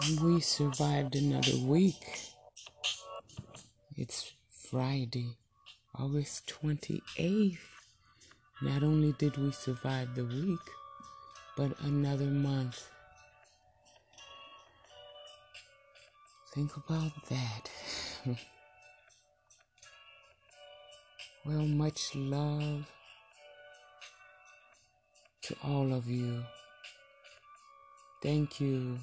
We survived another week. It's Friday, August 28th. Not only did we survive the week, but another month. Think about that. well, much love to all of you. Thank you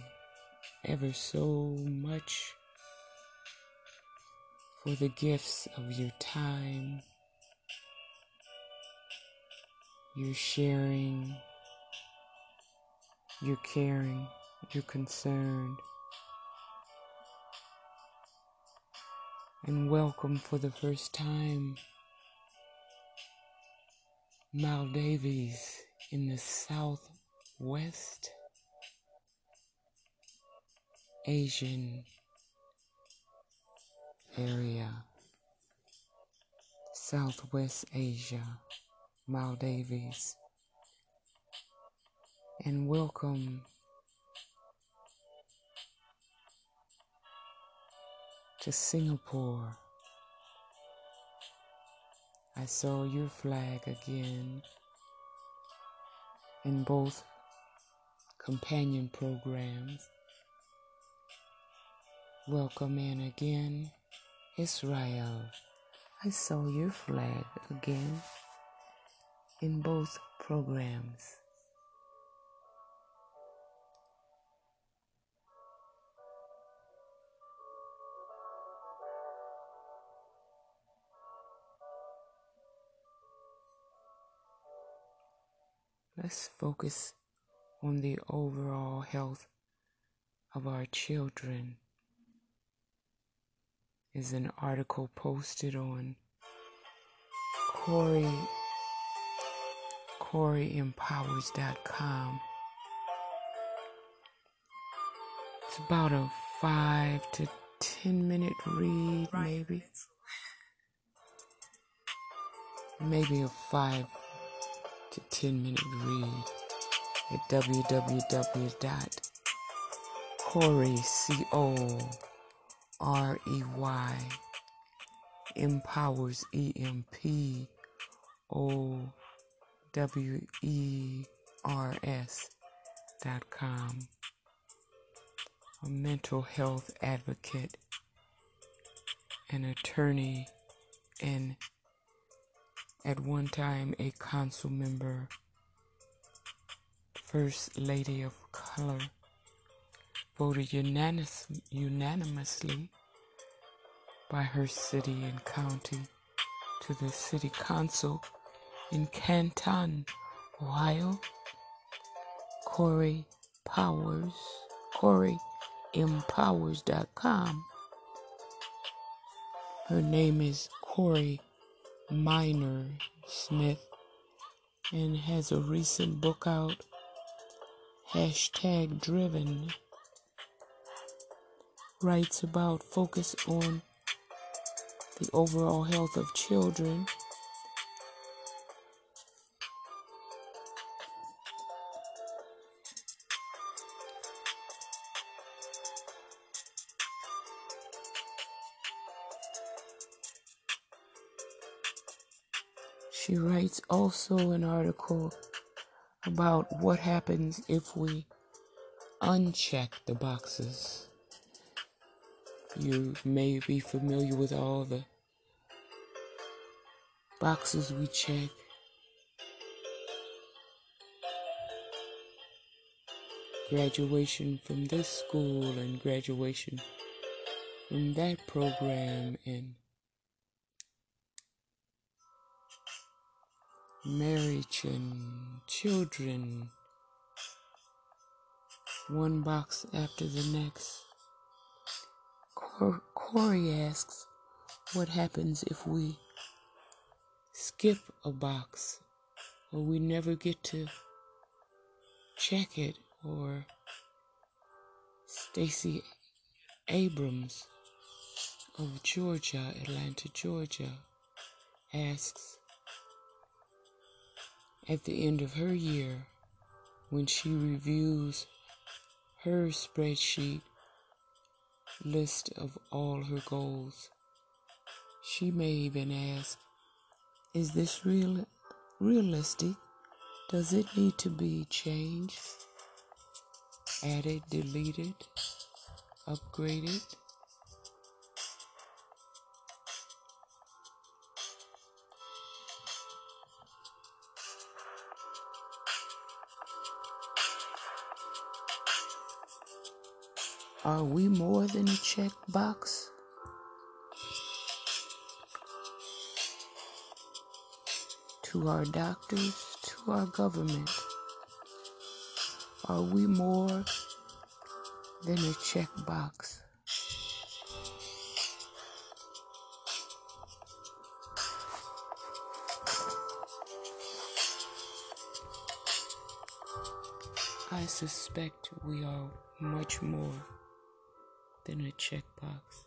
ever so much for the gifts of your time, your sharing, your caring, your concern. And welcome for the first time, Maldives in the Southwest Asian area, Southwest Asia, Maldives, and welcome to Singapore. I saw your flag again in both companion programs. Welcome in again, Israel. I saw your flag again in both programs. Let's focus on the overall health of our children is an article posted on Corey CoreyEmpowers.com. It's about a five to ten minute read, maybe. Maybe a five to ten minute read at www.corey.co R E Y empowers E M P O W E R S dot com. A mental health advocate, an attorney, and at one time a council member, First Lady of Color voted unanimous, unanimously by her city and county to the city council in Canton, Ohio. Corey Empowers, CoreyEmpowers.com. Her name is Corey Minor Smith and has a recent book out, hashtag driven writes about focus on the overall health of children. She writes also an article about what happens if we uncheck the boxes. You may be familiar with all the boxes we check. Graduation from this school and graduation from that program and marriage and children one box after the next. Corey asks, What happens if we skip a box or we never get to check it? Or Stacey Abrams of Georgia, Atlanta, Georgia, asks, at the end of her year when she reviews her spreadsheet list of all her goals. She may even ask, Is this real realistic? Does it need to be changed, added, deleted, upgraded? Are we more than a checkbox? To our doctors, to our government, are we more than a checkbox? I suspect we are much more than a checkbox.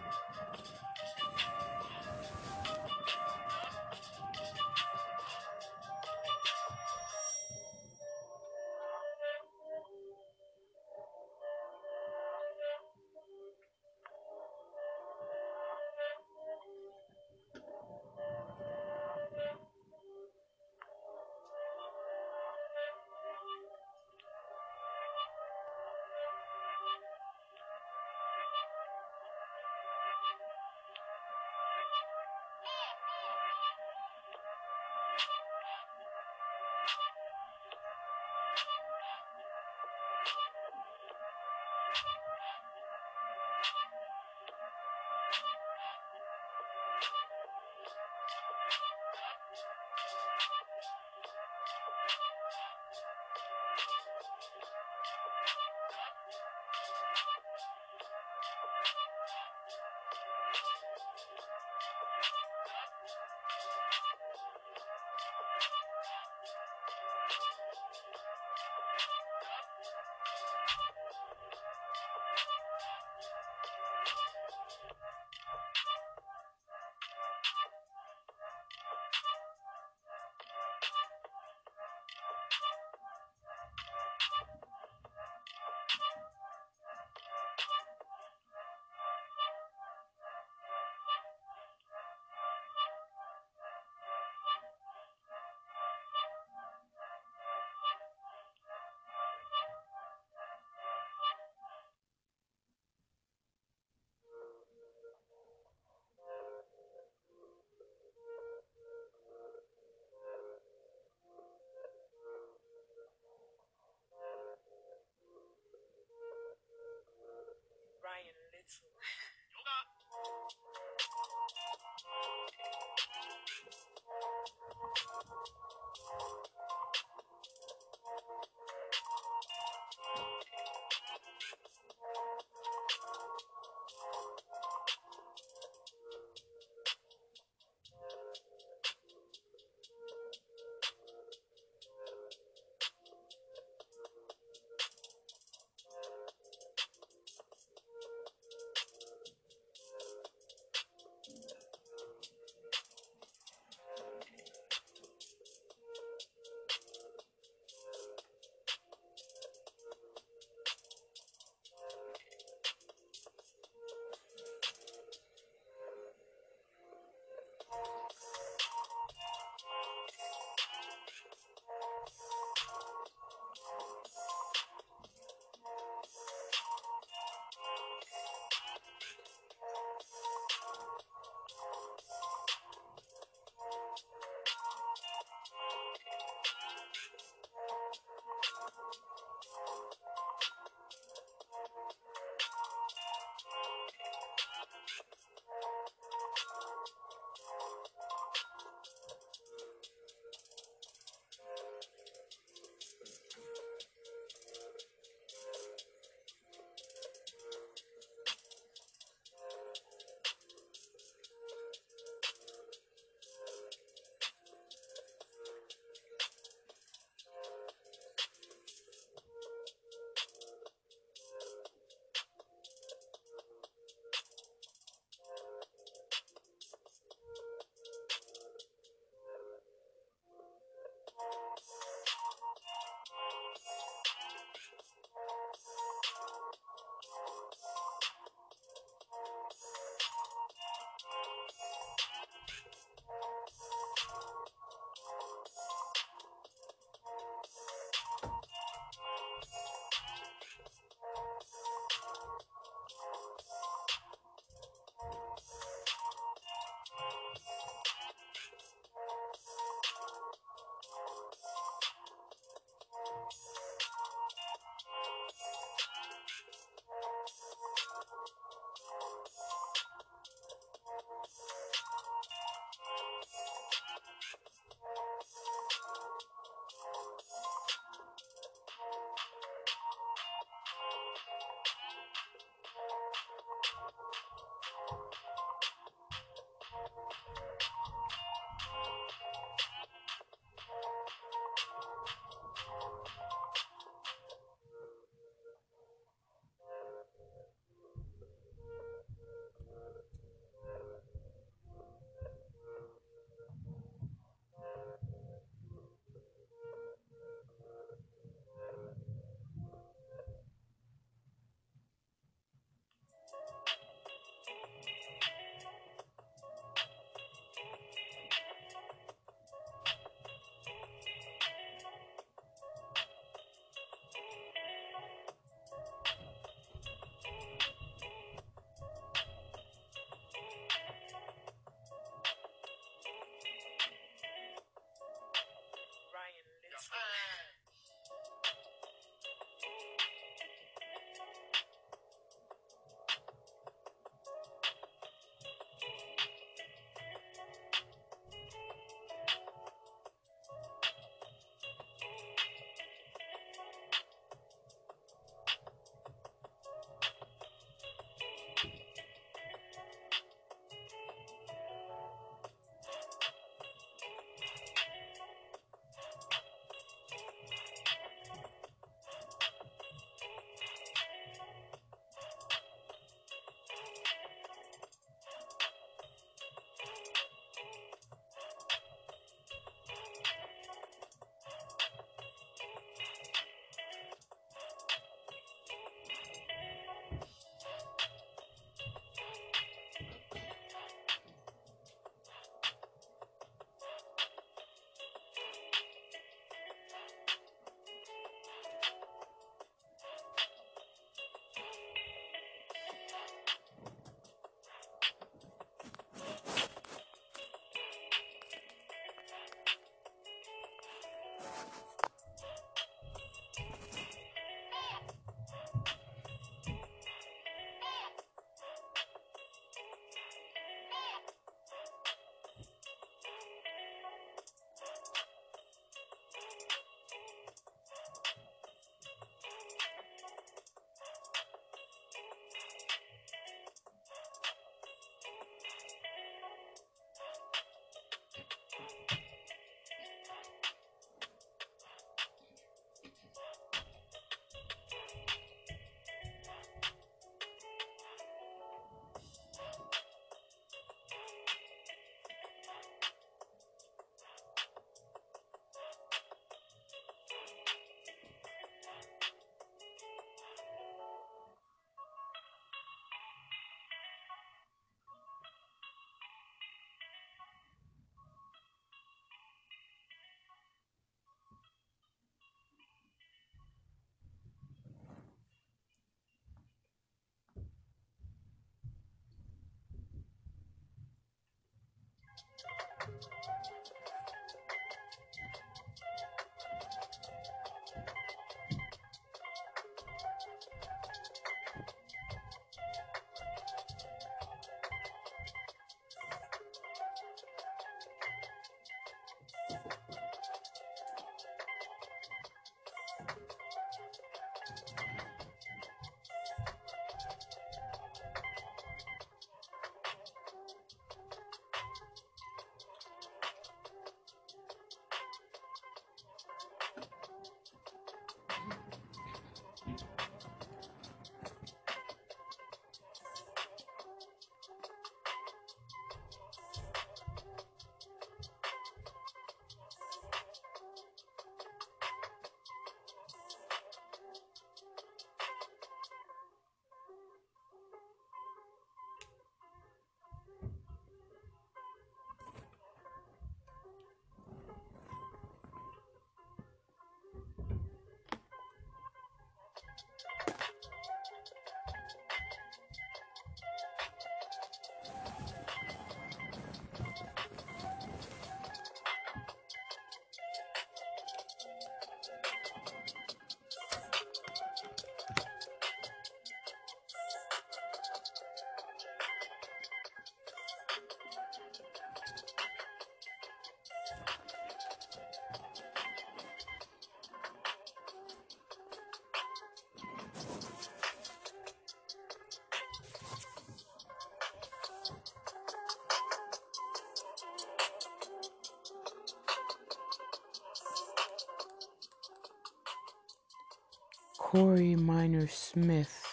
Corey Minor Smith.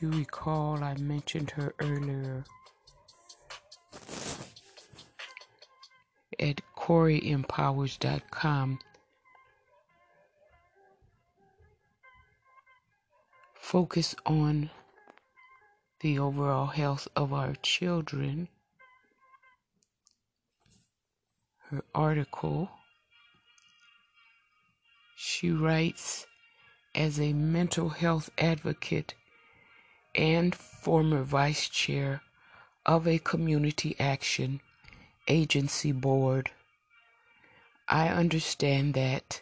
You recall I mentioned her earlier at CoreyEmpowers.com. Focus on the overall health of our children. Her article, she writes, as a mental health advocate and former vice chair of a community action agency board, I understand that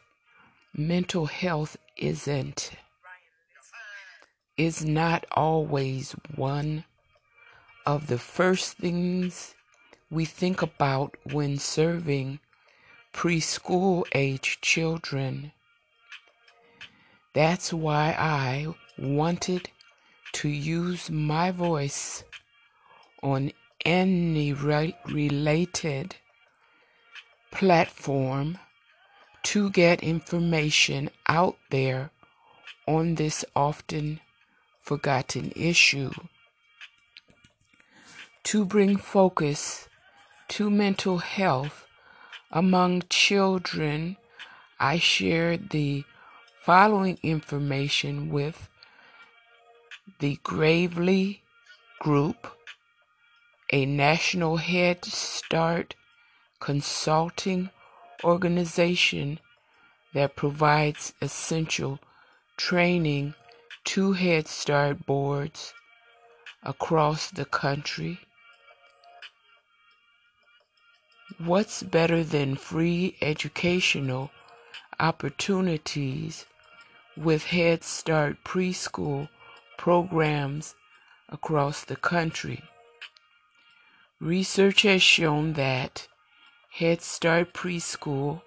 mental health isn't is not always one of the first things we think about when serving preschool age children. That's why I wanted to use my voice on any re- related platform to get information out there on this often forgotten issue. To bring focus to mental health among children, I shared the following information with the Gravely Group, a national Head Start consulting organization that provides essential training to Head Start boards across the country. What's better than free educational opportunities with Head Start preschool programs across the country? Research has shown that Head Start preschool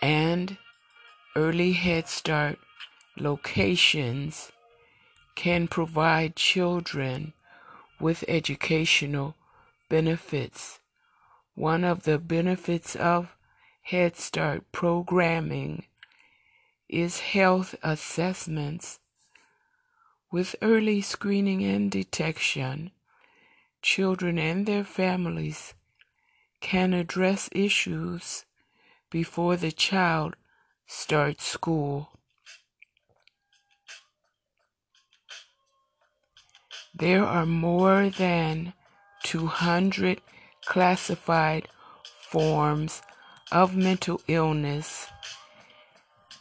and early Head Start locations can provide children with educational benefits. One of the benefits of Head Start programming is health assessments. With early screening and detection, children and their families can address issues before the child starts school. There are more than 200 classified forms of mental illness,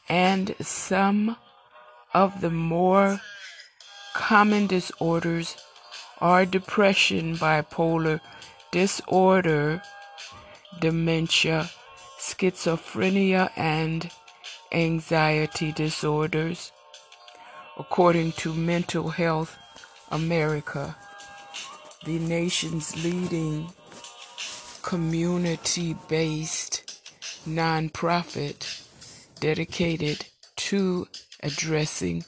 and some of the more common disorders are depression, bipolar disorder, dementia, schizophrenia, and anxiety disorders, according to Mental Health America, the nation's leading community based nonprofit dedicated to addressing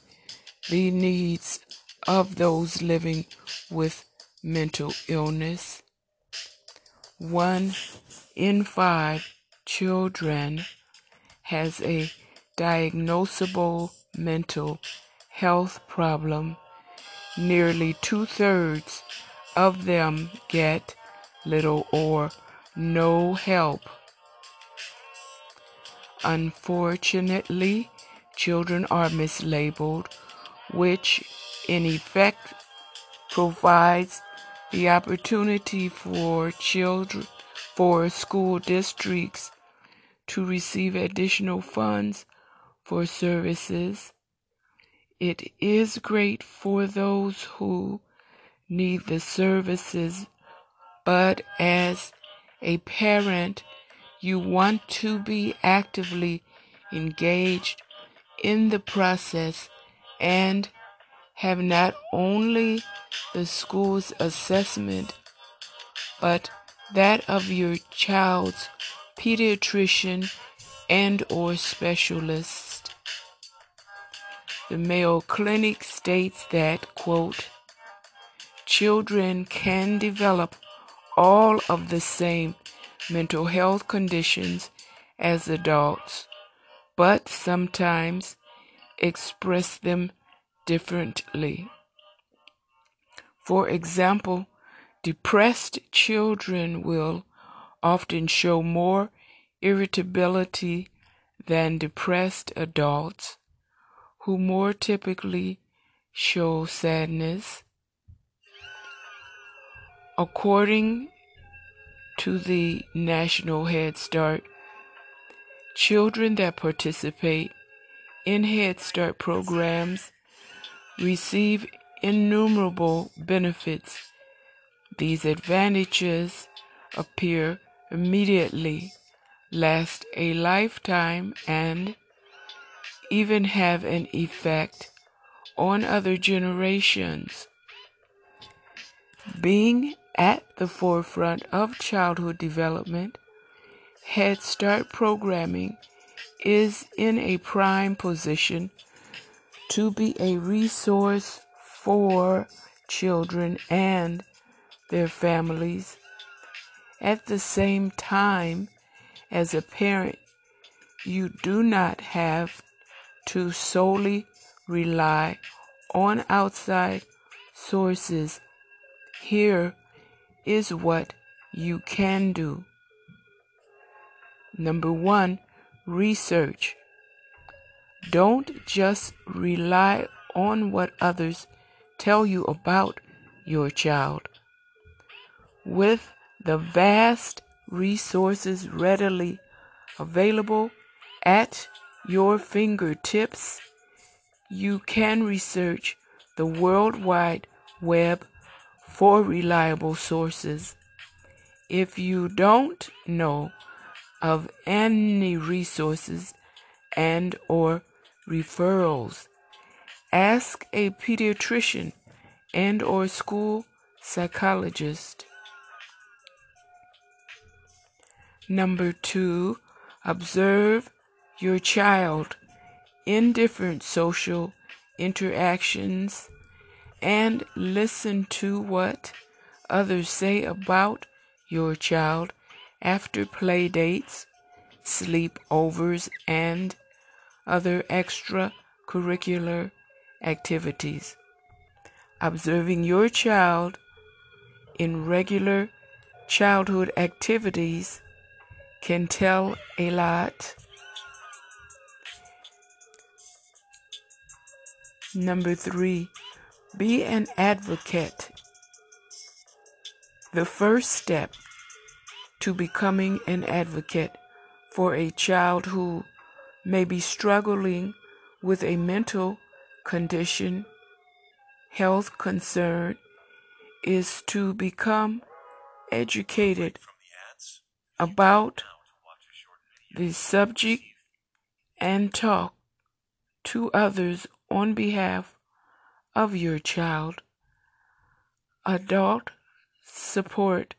the needs of those living with mental illness. One in five children has a diagnosable mental health problem Nearly two thirds of them get little or no help. Unfortunately, children are mislabeled, which in effect provides the opportunity for children for school districts to receive additional funds for services. It is great for those who need the services, but as a parent, you want to be actively engaged in the process and have not only the school's assessment, but that of your child's pediatrician and or specialist. The Mayo Clinic states that, quote, children can develop all of the same mental health conditions as adults, but sometimes express them differently. For example, depressed children will often show more irritability than depressed adults, who more typically show sadness. According to the National Head Start, children that participate in Head Start programs receive innumerable benefits. These advantages appear immediately, last a lifetime, and even have an effect on other generations. Being at the forefront of childhood development, Head Start programming is in a prime position to be a resource for children and their families. At the same time, as a parent, you do not have to solely rely on outside sources. Here is what you can do. Number one, research. Don't just rely on what others tell you about your child. With the vast resources readily available at your fingertips, you can research the World Wide Web for reliable sources. If you don't know of any resources and or referrals, ask a pediatrician and or school psychologist. Number 2, observe your child in different social interactions and listen to what others say about your child after play dates, sleepovers, and other extracurricular activities. Observing your child in regular childhood activities can tell a lot. Number three, be an advocate. The first step to becoming an advocate for a child who may be struggling with a mental condition, health concern, is to become educated about the subject and talk to others on behalf of your child. Adult support,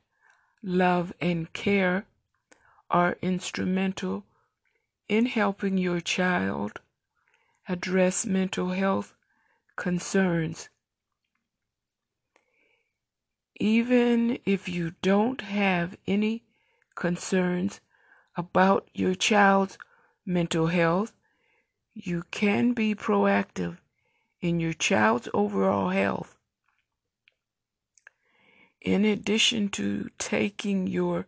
love, and care are instrumental in helping your child address mental health concerns. Even if you don't have any concerns about your child's mental health, you can be proactive in your child's overall health. In addition to taking your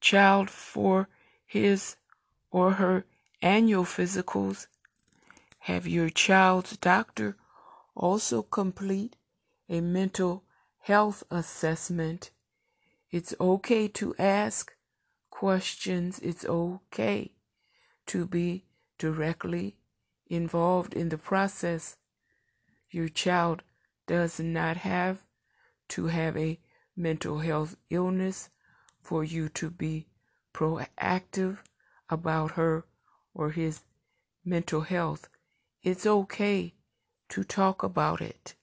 child for his or her annual physicals, have your child's doctor also complete a mental health assessment. It's okay to ask questions. It's okay to be directly involved in the process. Your child does not have to have a mental health illness for you to be proactive about her or his mental health. It's okay to talk about it.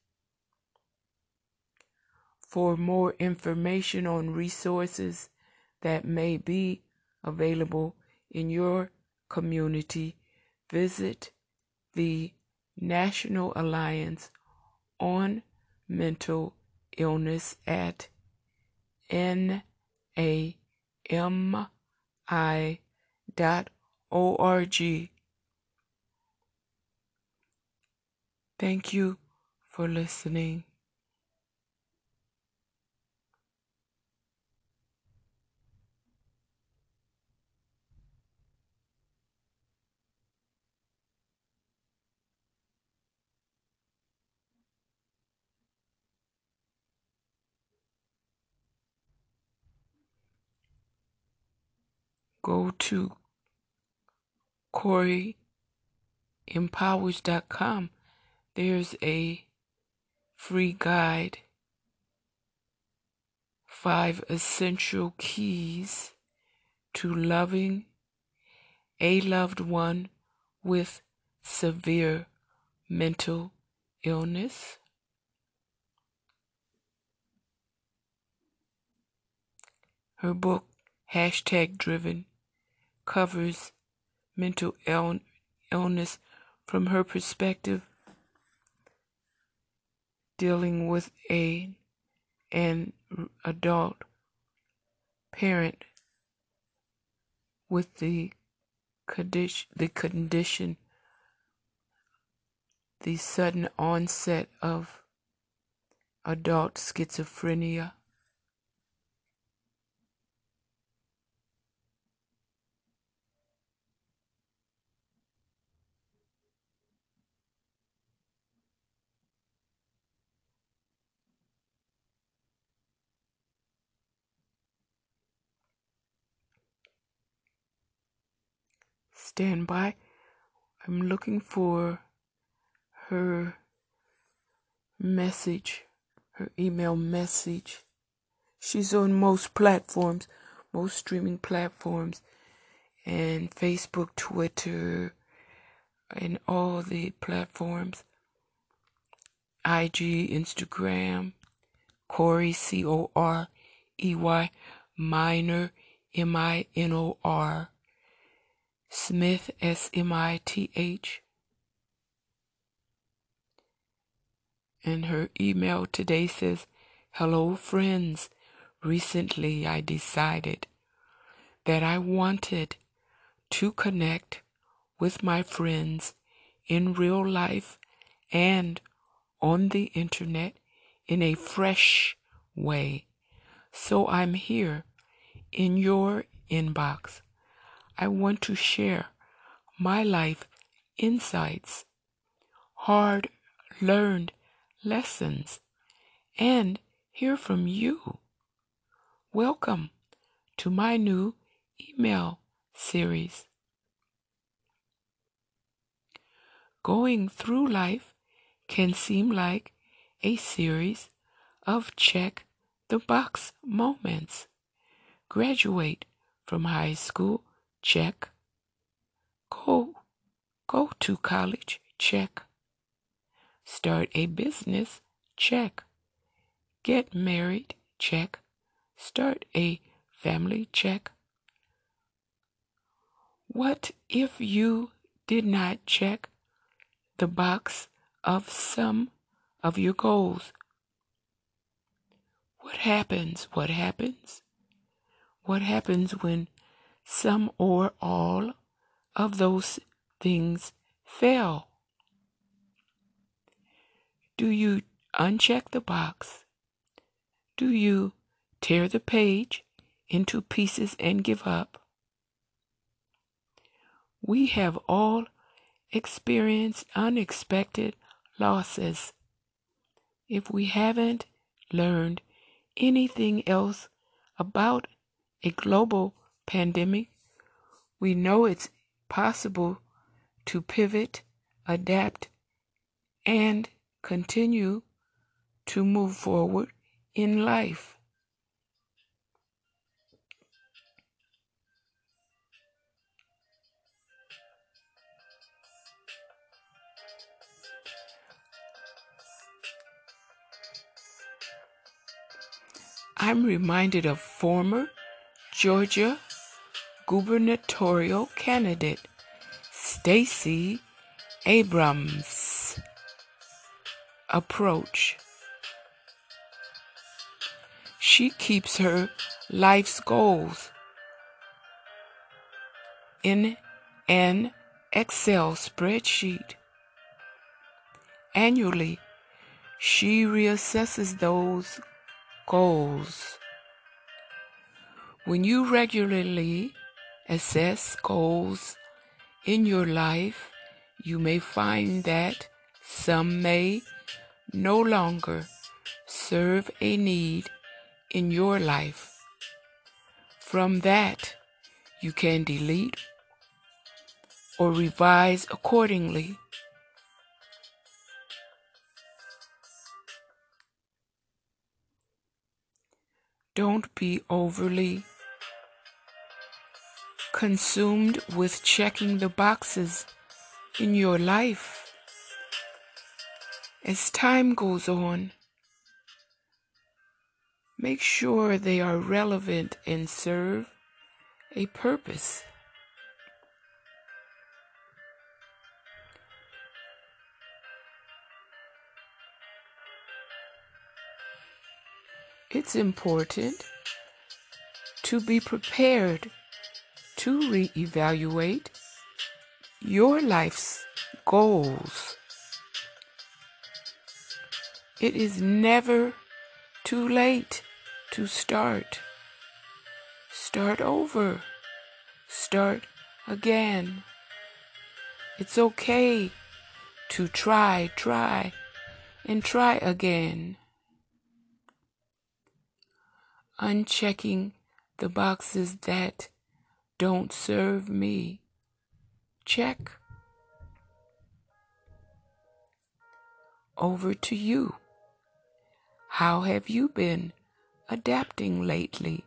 For more information on resources that may be available in your community, visit the National Alliance on Mental Illness at nami dot org. Thank you for listening. Go to CoreyEmpowers.com. There's a free guide, five essential keys to loving a loved one with severe mental illness. Her book, hashtag driven, covers mental Ill- illness from her perspective, dealing with a an adult parent with the condition, the condition, the sudden onset of adult schizophrenia. Stand by. I'm looking for her message, her email message. She's on most platforms, most streaming platforms, and Facebook, Twitter, and all the platforms. IG, Instagram, Corey, C O R E Y, Minor, M I N O R, Smith, S M I T H. And her email today says, Hello, friends. Recently I decided that I wanted to connect with my friends in real life and on the internet in a fresh way. So I'm here in your inbox. I want to share my life insights, hard learned lessons, and hear from you. Welcome to my new email series. Going through life can seem like a series of check the box moments. Graduate from high school, check. Go go to college, check. Start a business, check. Get married, check. Start a family, check. What if you did not check the box of some of your goals? What happens? What happens? What happens when some or all of those things fail? Do you uncheck the box? Do you tear the page into pieces and give up? We have all experienced unexpected losses. If we haven't learned anything else about a global pandemic, we know it's possible to pivot, adapt, and continue to move forward in life. I'm reminded of former Georgia gubernatorial candidate Stacey Abrams' approach. She keeps her life's goals in an Excel spreadsheet Annually, she reassesses those goals. When you regularly assess goals in your life, you may find that some may no longer serve a need in your life. From that, you can delete or revise accordingly. Don't be overly consumed with checking the boxes in your life. As time goes on, make sure they are relevant and serve a purpose. It's important to be prepared to reevaluate your life's goals. It is never too late to start. Start over. Start again. It's okay to try, try, and try again. Unchecking the boxes that don't serve me. Check. Over to you. How have you been adapting lately?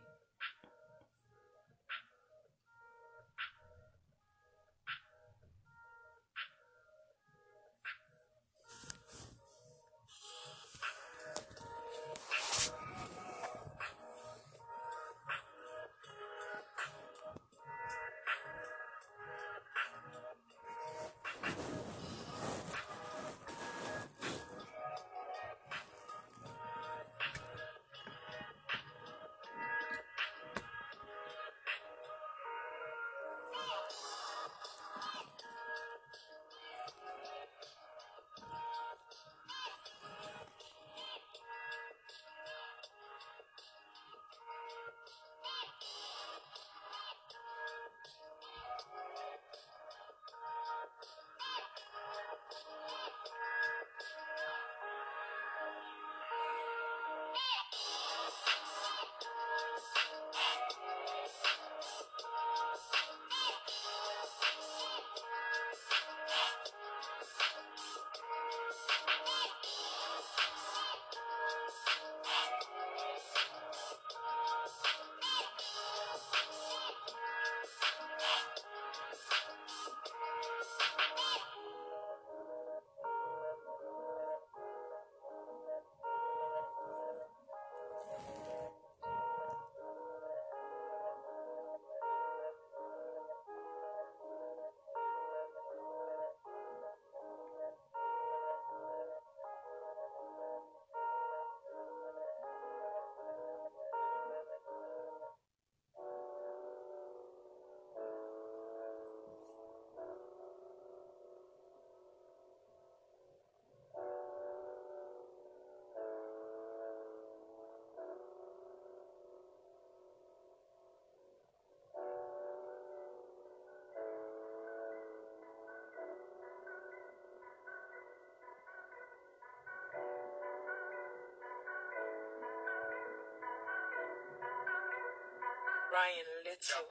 Ryan Little.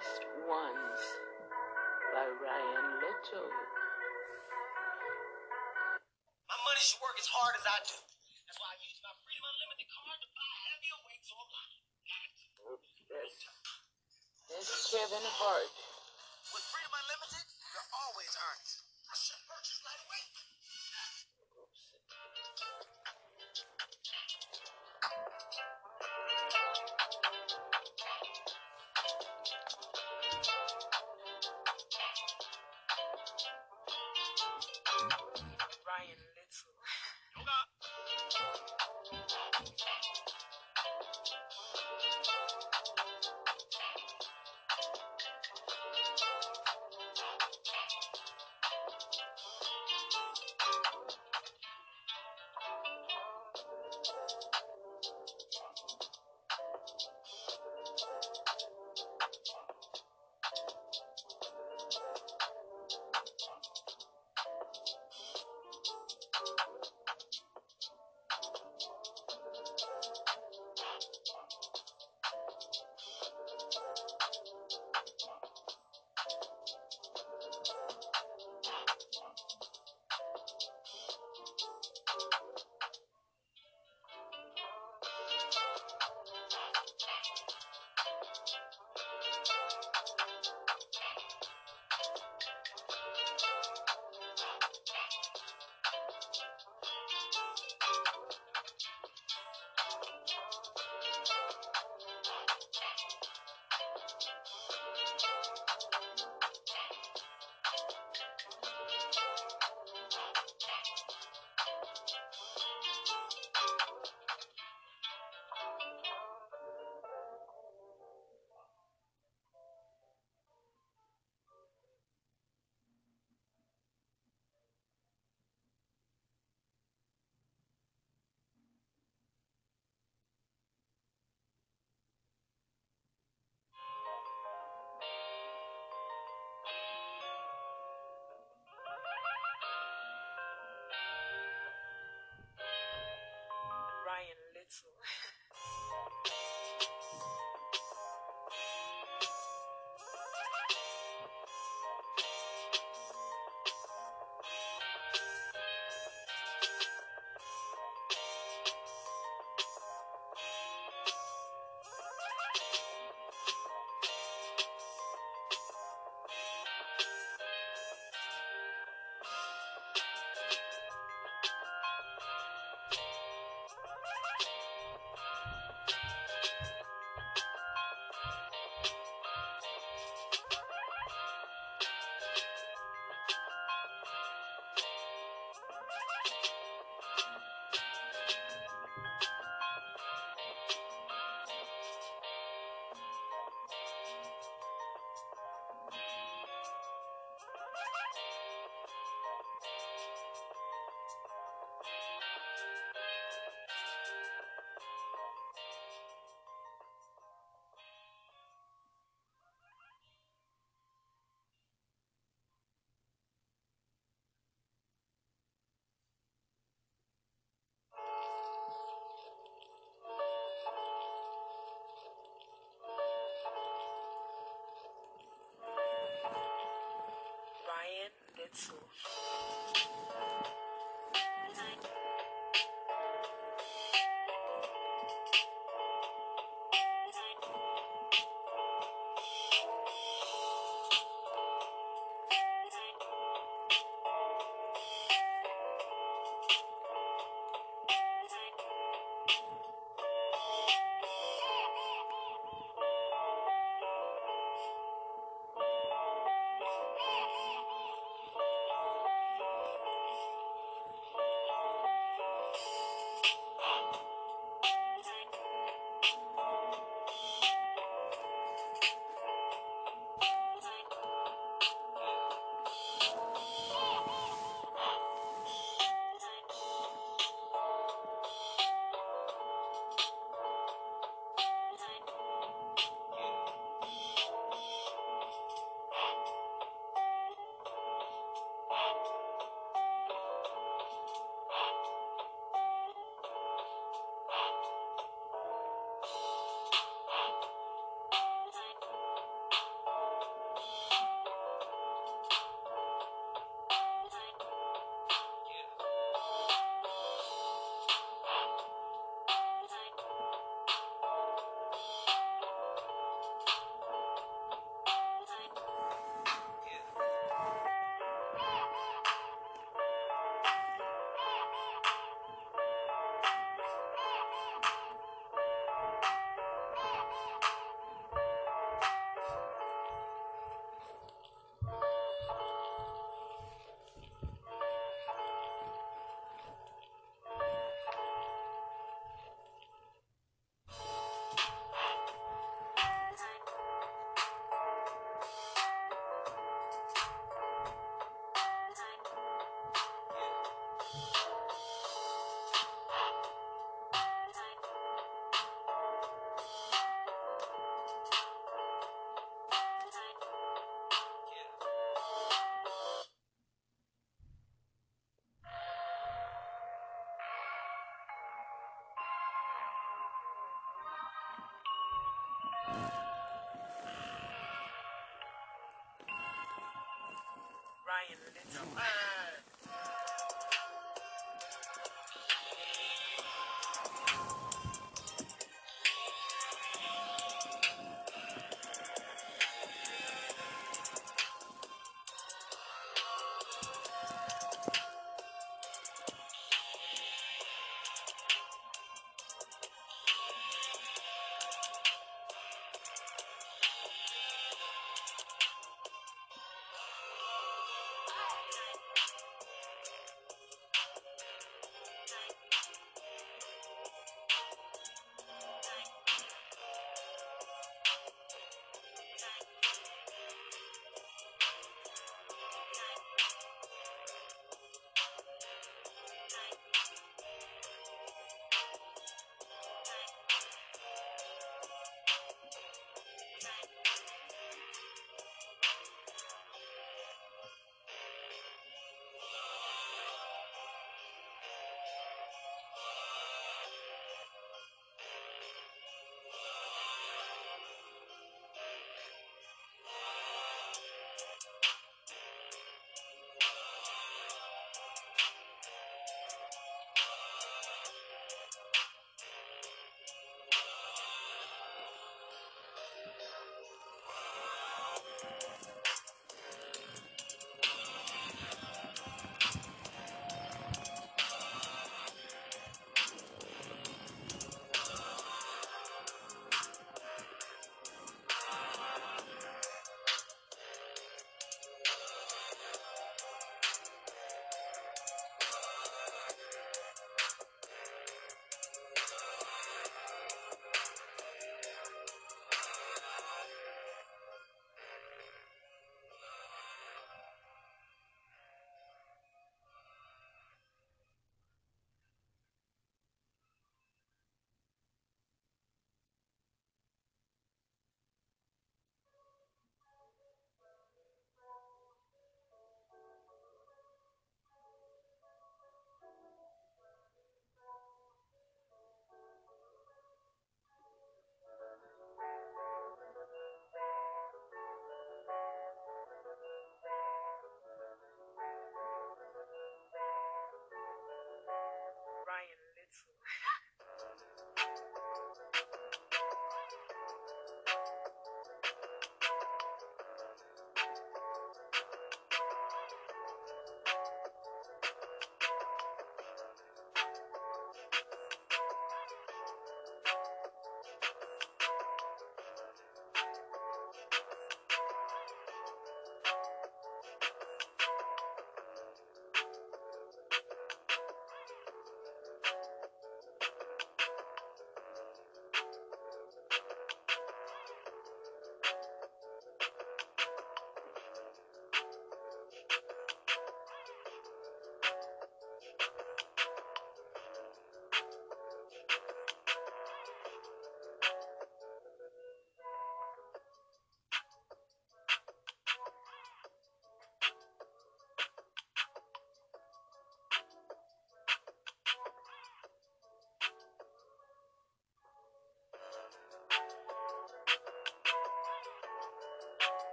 Lost Ones by Ryan Little. My money should work as hard as I do. That's why I use my Freedom Unlimited card to buy heavier weights online. This is Kevin Hart. for. Mitchell.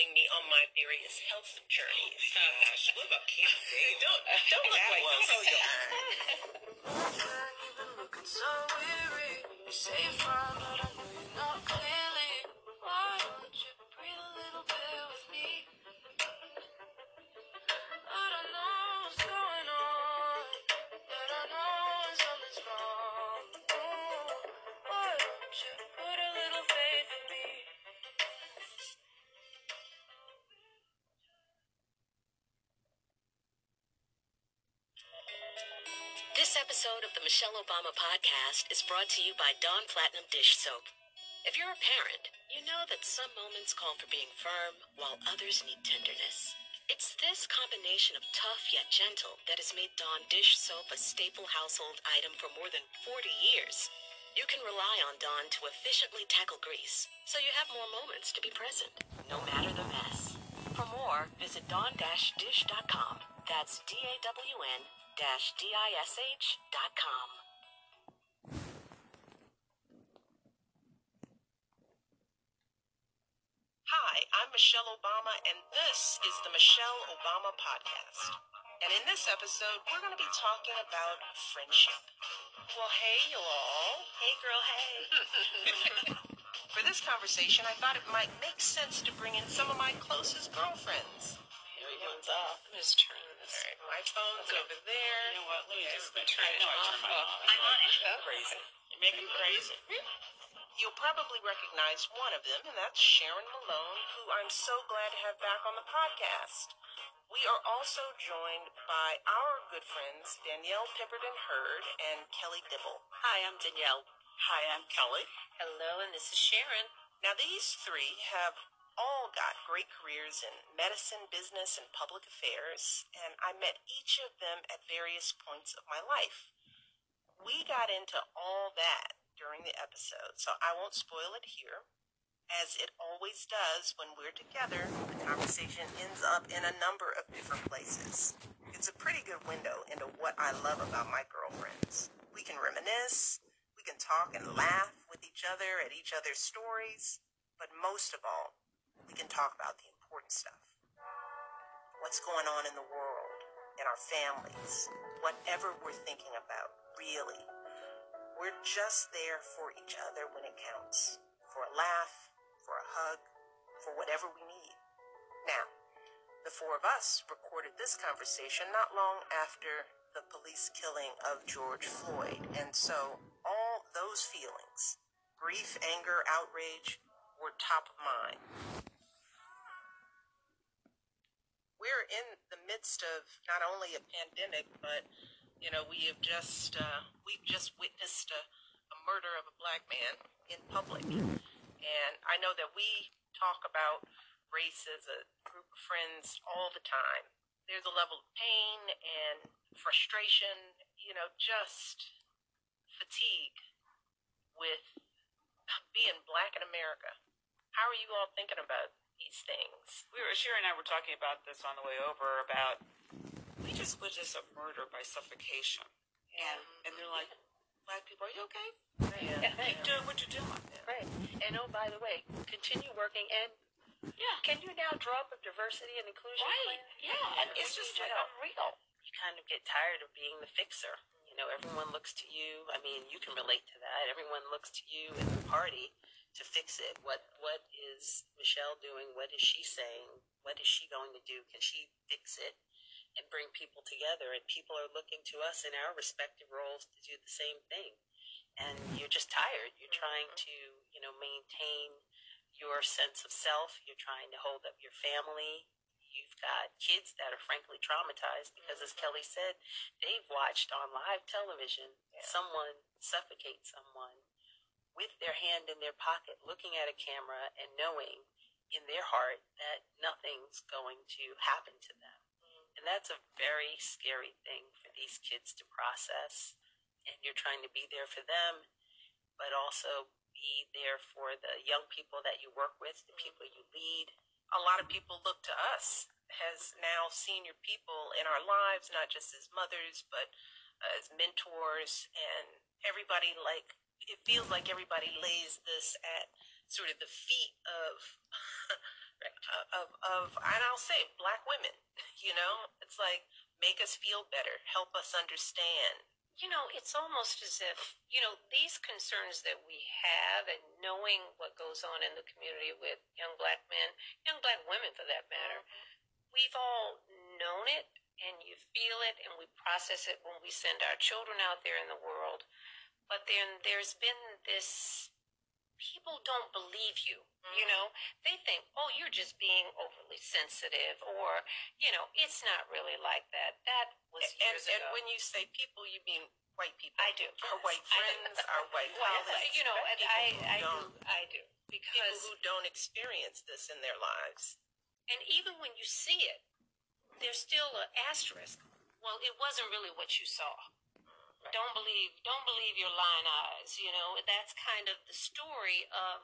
following me on my various health journeys. Oh gosh, what about Kim? don't don't look that like was so young. Mama podcast is brought to you by Dawn Platinum Dish Soap. If you're a parent, you know that some moments call for being firm, while others need tenderness. It's this combination of tough yet gentle that has made Dawn dish soap a staple household item for more than 40 years. You can rely on Dawn to efficiently tackle grease, so you have more moments to be present, no matter the mess. For more, visit dawn-dish.com. That's D-A-W-N-D-I-S-H dot com. Hi, I'm Michelle Obama, and this is the Michelle Obama Podcast. And in this episode, we're going to be talking about friendship. Well, hey, you all. Hey girl, hey. For this conversation, I thought it might make sense to bring in some of my closest girlfriends. Everyone's off. I'm just turning this. All right, my phone's over there. You know what? Let me just turn it off. I'm on it. Crazy. You're making me crazy. You'll probably recognize one of them, and that's Sharon Malone, who I'm so glad to have back on the podcast. We are also joined by our good friends Danielle Pipperton Hurd and Kelly Dibble. Hi, I'm Danielle. Hi, I'm Kelly. Hello, and this is Sharon. Now, these three have all got great careers in medicine, business, and public affairs, and I met each of them at various points of my life. We got into all that during the episode, so I won't spoil it here. As it always does when we're together, the conversation ends up in a number of different places. It's a pretty good window into what I love about my girlfriends. We can reminisce, we can talk and laugh with each other at each other's stories, but most of all, we can talk about the important stuff. What's going on in the world, in our families, whatever we're thinking about, really. We're just there for each other when it counts. For a laugh, for a hug, for whatever we need. Now, the four of us recorded this conversation not long after the police killing of George Floyd, and so all those feelings grief, anger, outrage were top of mind. We're in the midst of not only a pandemic, but you know we have just uh, we've just witnessed a, a murder of a black man in public, and I know that we talk about race as a group of friends all the time. There's a level of pain and frustration, you know, just fatigue with being black in America. How are you all thinking about these things? We were Sharon and I were talking about this on the way over about we just witnessed a murder by suffocation, and and they're like, black people, are you okay? Yeah. Keep doing what you're doing. Right. And oh, by the way, continue working. And Yeah. can you now draw up a diversity and inclusion Right. plan? Yeah. And it's just like unreal. You kind of get tired of being the fixer. You know, everyone looks to you. I mean, you can relate to that. Everyone looks to you in the party to fix it. What What is Michelle doing? What is she saying? What is she going to do? Can she fix it and bring people together? And people are looking to us in our respective roles to do the same thing. And you're just tired. You're trying to, you know, maintain your sense of self. You're trying to hold up your family. You've got kids that are frankly traumatized because, as Kelly said, they've watched on live television someone suffocate someone with their hand in their pocket, looking at a camera and knowing in their heart that nothing's going to happen to them. And that's a very scary thing for these kids to process. And you're trying to be there for them, but also be there for the young people that you work with, the people you lead. a lot of people look to us as now senior people in our lives, not just as mothers, but as mentors, and everybody like it feels like everybody lays this at sort of the feet of Uh, of of and I'll say black women. You know, it's like make us feel better, help us understand. You know, it's almost as if, you know, these concerns that we have and knowing what goes on in the community with young black men, young black women for that matter, mm-hmm. we've all known it and you feel it and we process it when we send our children out there in the world. But then there's been this people don't believe you. You know, they think, oh, you're just being overly sensitive, or, you know, it's not really like that. That was And, years and ago. when you say people, you mean white people. I do. Our white friends, our white well, you know, and I, I do, I do, people who don't experience this in their lives. and even when you see it, there's still an asterisk. Well, it wasn't really what you saw. Don't believe, don't believe your lying eyes. You know, that's kind of the story of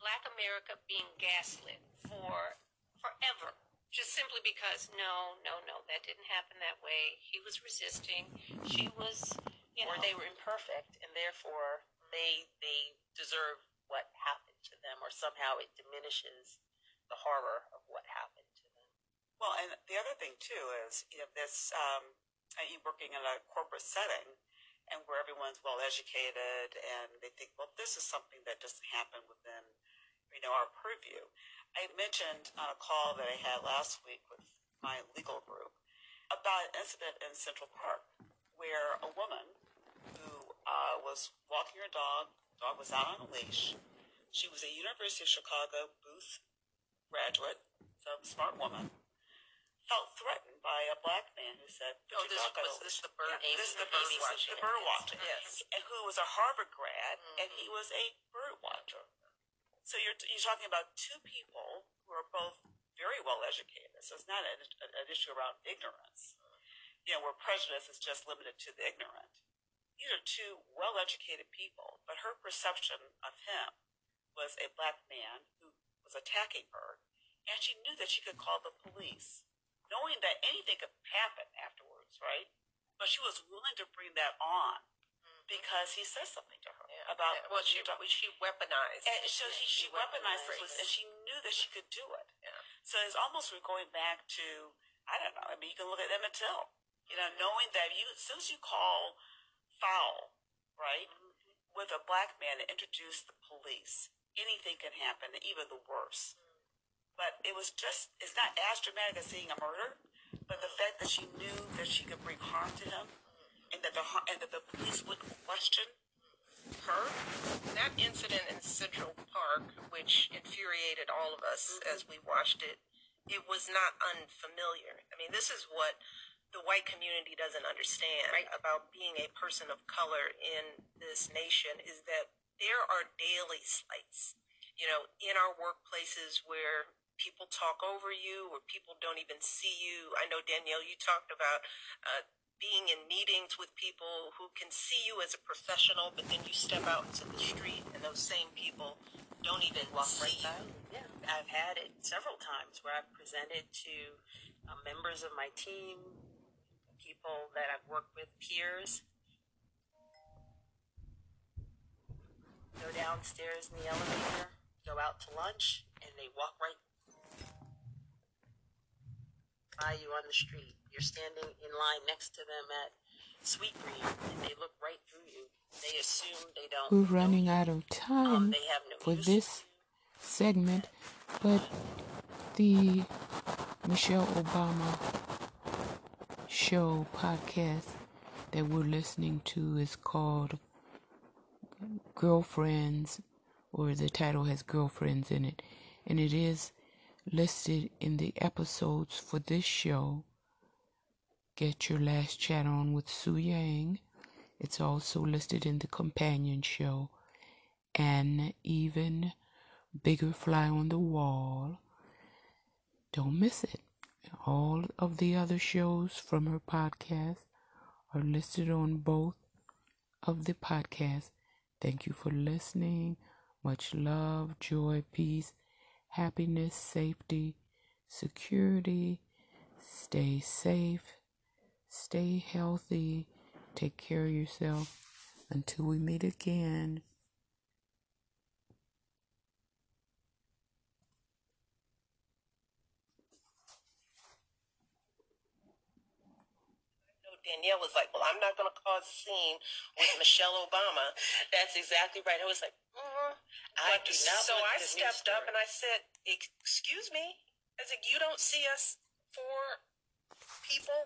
Black America being gaslit for forever. Just simply because no, no, no, that didn't happen that way. He was resisting. She was, you know, or they were imperfect and therefore they they deserve what happened to them or somehow it diminishes the horror of what happened to them Well, and the other thing too is, you know, this, um, you working in a corporate setting and where everyone's well educated and they think, well, this is something that doesn't happen within, you know, our purview. I mentioned on a call that I had last week with my legal group about an incident in Central Park where a woman who uh, was walking her dog, dog was out on a leash. She was a University of Chicago Booth graduate, so smart woman, felt threatened by a black man who said, "Put Oh, this was this the bird Yeah, this is the bird the bird watcher, Yes. and who was a Harvard grad, and he was a bird. So you're you're talking about two people who are both very well educated. So it's not an, an issue around ignorance. You know, where prejudice is just limited to the ignorant. These are two well educated people, but her perception of him was a black man who was attacking her, and she knew that she could call the police, knowing that anything could happen afterwards, right? But she was willing to bring that on mm-hmm. because he says something to her about Yeah, well, she she weaponized. and so she, she weaponized weaponized. and she knew that she could do it. Yeah. So it's almost we're going back to I don't know. I mean, you can look at Emmett Till. You know, knowing that you as soon as you call foul, right, with a black man to introduce the police, anything can happen, even the worst. But it was just it's not as dramatic as seeing a murder, but the fact that she knew that she could bring harm to him, and that the and that the police wouldn't question her. that incident in Central Park, which infuriated all of us as we watched it, it was not unfamiliar. I mean, this is what the white community doesn't understand about being a person of color in this nation is that there are daily slights. You know, in our workplaces where people talk over you or people don't even see you. I know Danielle, you talked about uh, being in meetings with people who can see you as a professional, but then you step out into the street and those same people don't even walk right by. Yeah, I've had it several times where I've presented to uh, members of my team, people that I've worked with, peers. Go downstairs in the elevator, go out to lunch, and they walk right by you on the street. You're standing in line next to them at Sweetgreen, and they look right through you. They assume they don't. We're running out of Um, time they have no for this segment, but the Michelle Obama show podcast that we're listening to is called Girlfriends, or the title has Girlfriends in it, and it is listed in the episodes for this show. Get Your Last Chat On with Sue Yang. It's also listed in the companion show and even Bigger Fly on the Wall. Don't miss it. All of the other shows from her podcast are listed on both of the podcasts. Thank you for listening. Much love, joy, peace, happiness, safety, security. Stay safe, stay healthy, take care of yourself. Until we meet again. Danielle was like, "Well, I'm not going to cause a scene with Michelle Obama." That's exactly right. I was like, mm, I do not so want I the news stepped up and I said, "Excuse me," I said, "You don't see us four people